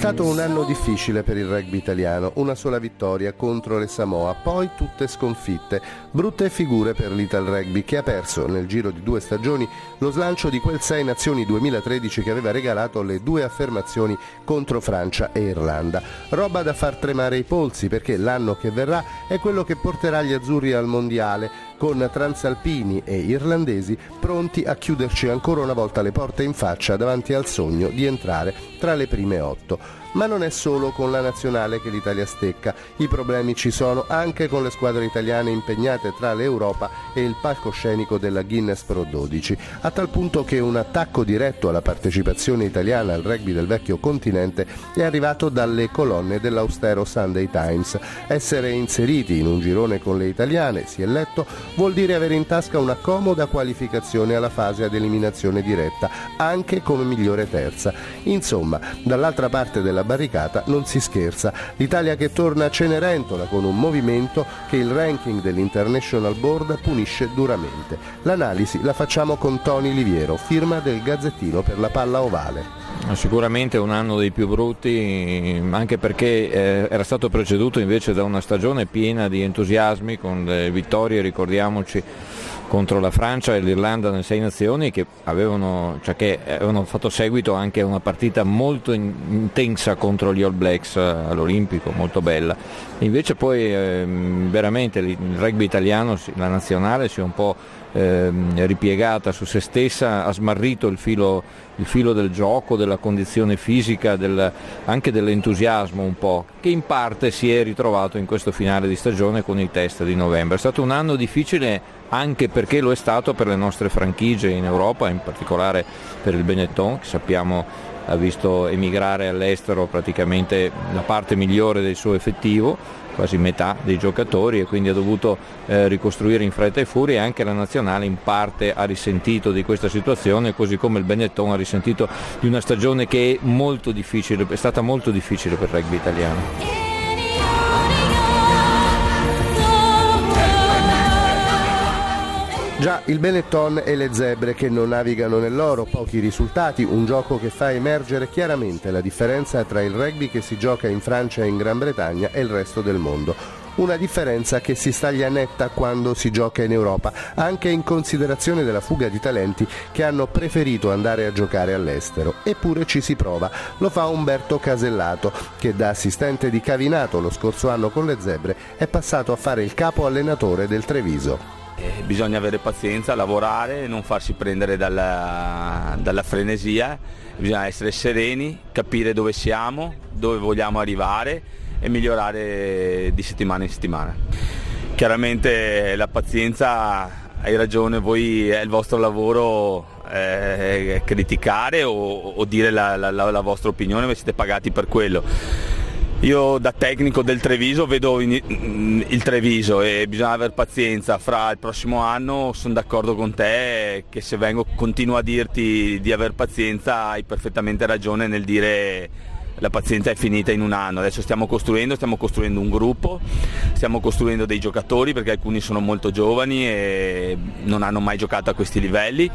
stato un anno difficile per il rugby italiano, una sola vittoria contro le Samoa, poi tutte sconfitte, brutte figure per l'Ital Rugby che ha perso nel giro di due stagioni lo slancio di quel 6 nazioni 2013 che aveva regalato le due affermazioni contro Francia e Irlanda. Roba da far tremare i polsi perché l'anno che verrà è quello che porterà gli azzurri al mondiale con transalpini e irlandesi pronti a chiuderci ancora una volta le porte in faccia davanti al sogno di entrare tra le prime otto. Ma non è solo con la nazionale che l'Italia stecca, i problemi ci sono anche con le squadre italiane impegnate tra l'Europa e il palcoscenico della Guinness Pro 12, a tal punto che un attacco diretto alla partecipazione italiana al rugby del vecchio continente è arrivato dalle colonne dell'austero Sunday Times. Essere inseriti in un girone con le italiane, si è letto, vuol dire avere in tasca una comoda qualificazione alla fase ad eliminazione diretta, anche come migliore terza. Insomma, dall'altra parte della barricata non si scherza. L'Italia che torna a Cenerentola con un movimento che il ranking dell'International Board punisce duramente. L'analisi la facciamo con Tony Liviero, firma del Gazzettino per la palla ovale. Sicuramente un anno dei più brutti, anche perché eh, era stato preceduto invece da una stagione piena di entusiasmi, con le vittorie, ricordiamoci, contro la Francia e l'Irlanda nelle sei nazioni che avevano, cioè che avevano, fatto seguito anche a una partita molto in, intensa contro gli All Blacks eh, all'Olimpico, molto bella. Invece poi eh, veramente il rugby italiano, la nazionale, si è un po' eh, ripiegata su se stessa, ha smarrito il filo, il filo del gioco, della condizione fisica, del, anche dell'entusiasmo un po', che in parte si è ritrovato in questo finale di stagione con il test di novembre. È stato un anno difficile anche perché lo è stato per le nostre franchigie in Europa, in particolare per il Benetton, che sappiamo ha visto emigrare all'estero praticamente la parte migliore del suo effettivo, quasi metà dei giocatori e quindi ha dovuto eh, ricostruire in fretta e furia e anche la nazionale in parte ha risentito di questa situazione, così come il Benetton ha risentito di una stagione che è, molto difficile, è stata molto difficile per il rugby italiano. Già, il Benetton e le zebre che non navigano nell'oro, pochi risultati, un gioco che fa emergere chiaramente la differenza tra il rugby che si gioca in Francia e in Gran Bretagna e il resto del mondo. Una differenza che si staglia netta quando si gioca in Europa, anche in considerazione della fuga di talenti che hanno preferito andare a giocare all'estero. Eppure ci si prova. Lo fa Umberto Casellato, che da assistente di Cavinato lo scorso anno con le zebre è passato a fare il capo allenatore del Treviso. Eh, bisogna avere pazienza, lavorare, non farsi prendere dalla, dalla, frenesia, bisogna essere sereni, capire dove siamo, dove vogliamo arrivare e migliorare di settimana in settimana. Chiaramente la pazienza, hai ragione, voi è il vostro lavoro eh, criticare o, o dire la, la, la vostra opinione, voi siete pagati per quello io da tecnico del Treviso vedo il Treviso e bisogna avere pazienza, fra il prossimo anno sono d'accordo con te che se vengo continuo a dirti di aver pazienza hai perfettamente ragione nel dire la pazienza è finita in un anno, adesso stiamo costruendo, stiamo costruendo un gruppo, stiamo costruendo dei giocatori perché alcuni sono molto giovani e non hanno mai giocato a questi livelli.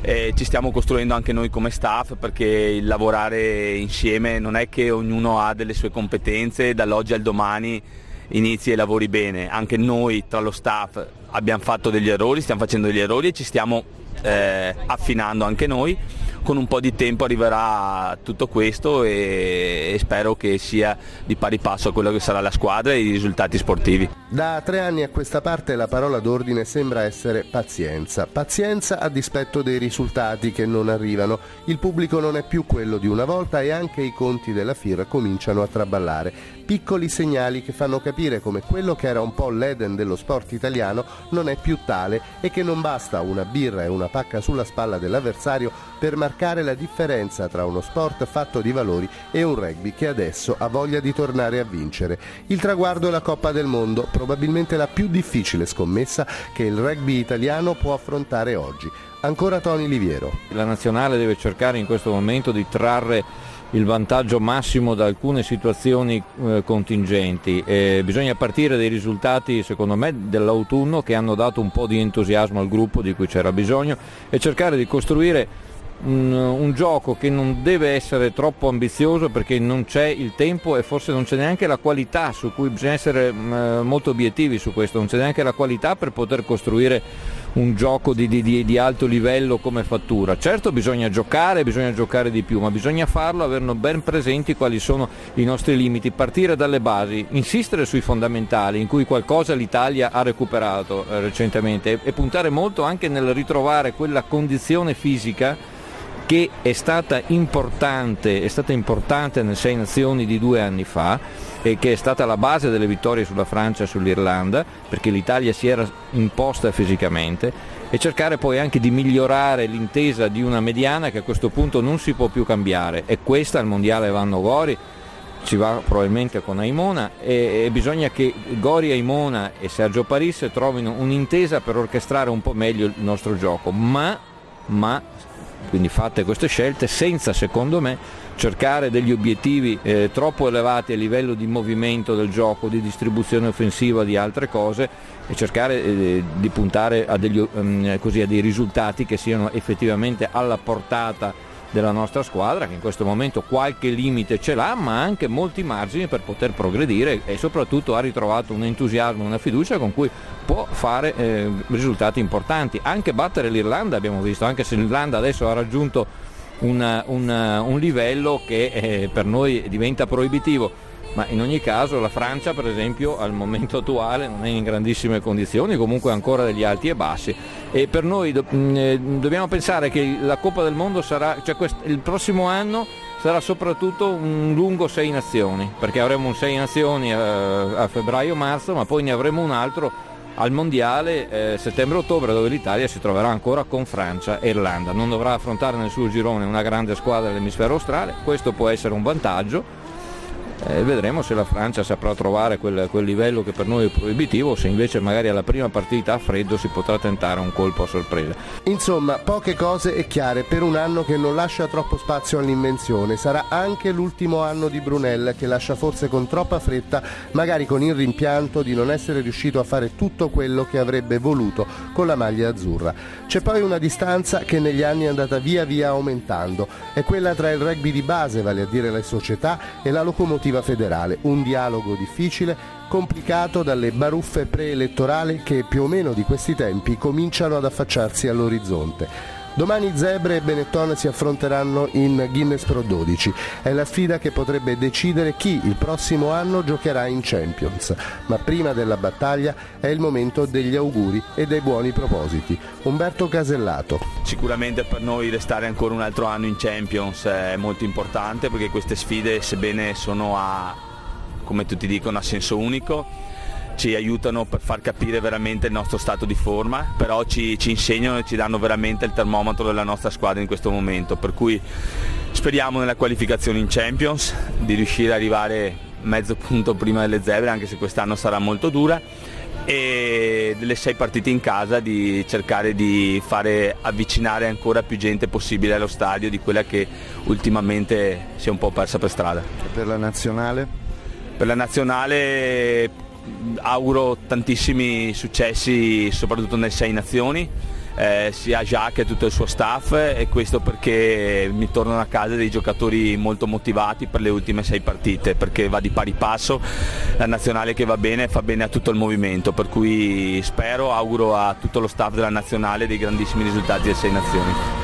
E ci stiamo costruendo anche noi come staff perché il lavorare insieme non è che ognuno ha delle sue competenze dall'oggi al domani inizi e lavori bene, anche noi tra lo staff abbiamo fatto degli errori, stiamo facendo degli errori e ci stiamo eh, affinando anche noi con un po' di tempo arriverà tutto questo e, e spero che sia di pari passo a quello che sarà la squadra e i risultati sportivi. Da tre anni a questa parte la parola d'ordine sembra essere pazienza. Pazienza a dispetto dei risultati che non arrivano. Il pubblico non è più quello di una volta e anche i conti della FIR cominciano a traballare. Piccoli segnali che fanno capire come quello che era un po' l'Eden dello sport italiano non è più tale e che non basta una birra e una pacca sulla spalla dell'avversario per marcare la differenza tra uno sport fatto di valori e un rugby che adesso ha voglia di tornare a vincere. Il traguardo è la Coppa del Mondo, probabilmente la più difficile scommessa che il rugby italiano può affrontare oggi. Ancora Tony Liviero. La nazionale deve cercare in questo momento di trarre il vantaggio massimo da alcune situazioni eh, contingenti. Eh, bisogna partire dai risultati, secondo me, dell'autunno che hanno dato un po' di entusiasmo al gruppo di cui c'era bisogno e cercare di costruire un, un, gioco che non deve essere troppo ambizioso perché non c'è il tempo e forse non c'è neanche la qualità su cui bisogna essere mm, molto obiettivi su questo, non c'è neanche la qualità per poter costruire un gioco di, di, di, alto livello come fattura. Certo bisogna giocare, bisogna giocare di più, ma bisogna farlo avendo ben presenti quali sono i nostri limiti, partire dalle basi, insistere sui fondamentali in cui qualcosa l'Italia ha recuperato eh, recentemente e, e puntare molto anche nel ritrovare quella condizione fisica che è stata importante, è stata importante nelle sei nazioni di due anni fa e che è stata la base delle vittorie sulla Francia e sull'Irlanda, perché l'Italia si era imposta fisicamente, e cercare poi anche di migliorare l'intesa di una mediana che a questo punto non si può più cambiare. E questa al Mondiale vanno Gori, ci va probabilmente con Aimona e, bisogna che Gori Aimona e Sergio Paris trovino un'intesa per orchestrare un po' meglio il nostro gioco, ma, ma quindi fatte queste scelte senza secondo me cercare degli obiettivi eh, troppo elevati a livello di movimento del gioco, di distribuzione offensiva, di altre cose e cercare eh, di puntare a, degli, um, così, a dei risultati che siano effettivamente alla portata della nostra squadra che in questo momento qualche limite ce l'ha ma anche molti margini per poter progredire e soprattutto ha ritrovato un entusiasmo, una fiducia con cui può fare eh, risultati importanti. Anche battere l'Irlanda abbiamo visto, anche se l'Irlanda adesso ha raggiunto un, un, un livello che eh, per noi diventa proibitivo ma in ogni caso la Francia per esempio al momento attuale non è in grandissime condizioni, comunque ancora degli alti e bassi e per noi do, mh, mm, eh, dobbiamo pensare che la Coppa del Mondo sarà, cioè quest, il prossimo anno sarà soprattutto un lungo sei nazioni, perché avremo un sei nazioni a, eh, a febbraio-marzo, ma poi ne avremo un altro al mondiale eh, settembre-ottobre dove l'Italia si troverà ancora con Francia e Irlanda. Non dovrà affrontare nel suo girone una grande squadra dell'emisfero australe, questo può essere un vantaggio eh, vedremo se la Francia saprà trovare quel, quel, livello che per noi è proibitivo o se invece magari alla prima partita a freddo si potrà tentare un colpo a sorpresa. Insomma, poche cose e chiare per un anno che non lascia troppo spazio all'invenzione. Sarà anche l'ultimo anno di Brunel che lascia forse con troppa fretta, magari con il rimpianto di non essere riuscito a fare tutto quello che avrebbe voluto con la maglia azzurra. C'è poi una distanza che negli anni è andata via via aumentando, è quella tra il rugby di base, vale a dire le società, e la locomotiva normativa federale, un dialogo difficile, complicato dalle baruffe preelettorali che più o meno di questi tempi cominciano ad affacciarsi all'orizzonte. Domani Zebre e Benetton si affronteranno in Guinness Pro 12. È la sfida che potrebbe decidere chi il prossimo anno giocherà in Champions. Ma prima della battaglia è il momento degli auguri e dei buoni propositi. Umberto Casellato. Sicuramente per noi restare ancora un altro anno in Champions è molto importante perché queste sfide, sebbene sono a, come tutti dicono, a senso unico, ci aiutano per far capire veramente il nostro stato di forma, però ci, ci insegnano e ci danno veramente il termometro della nostra squadra in questo momento, per cui speriamo nella qualificazione in Champions, di riuscire ad arrivare mezzo punto prima delle zebre, anche se quest'anno sarà molto dura, e delle sei partite in casa di cercare di fare avvicinare ancora più gente possibile allo stadio di quella che ultimamente si è un po' persa per strada. E per la nazionale? Per la nazionale auguro tantissimi successi soprattutto nelle sei nazioni, eh, sia a Jacques che tutto il suo staff e questo perché mi tornano a casa dei giocatori molto motivati per le ultime sei partite perché va di pari passo, la nazionale che va bene fa bene a tutto il movimento per cui spero, auguro a tutto lo staff della nazionale dei grandissimi risultati delle sei nazioni.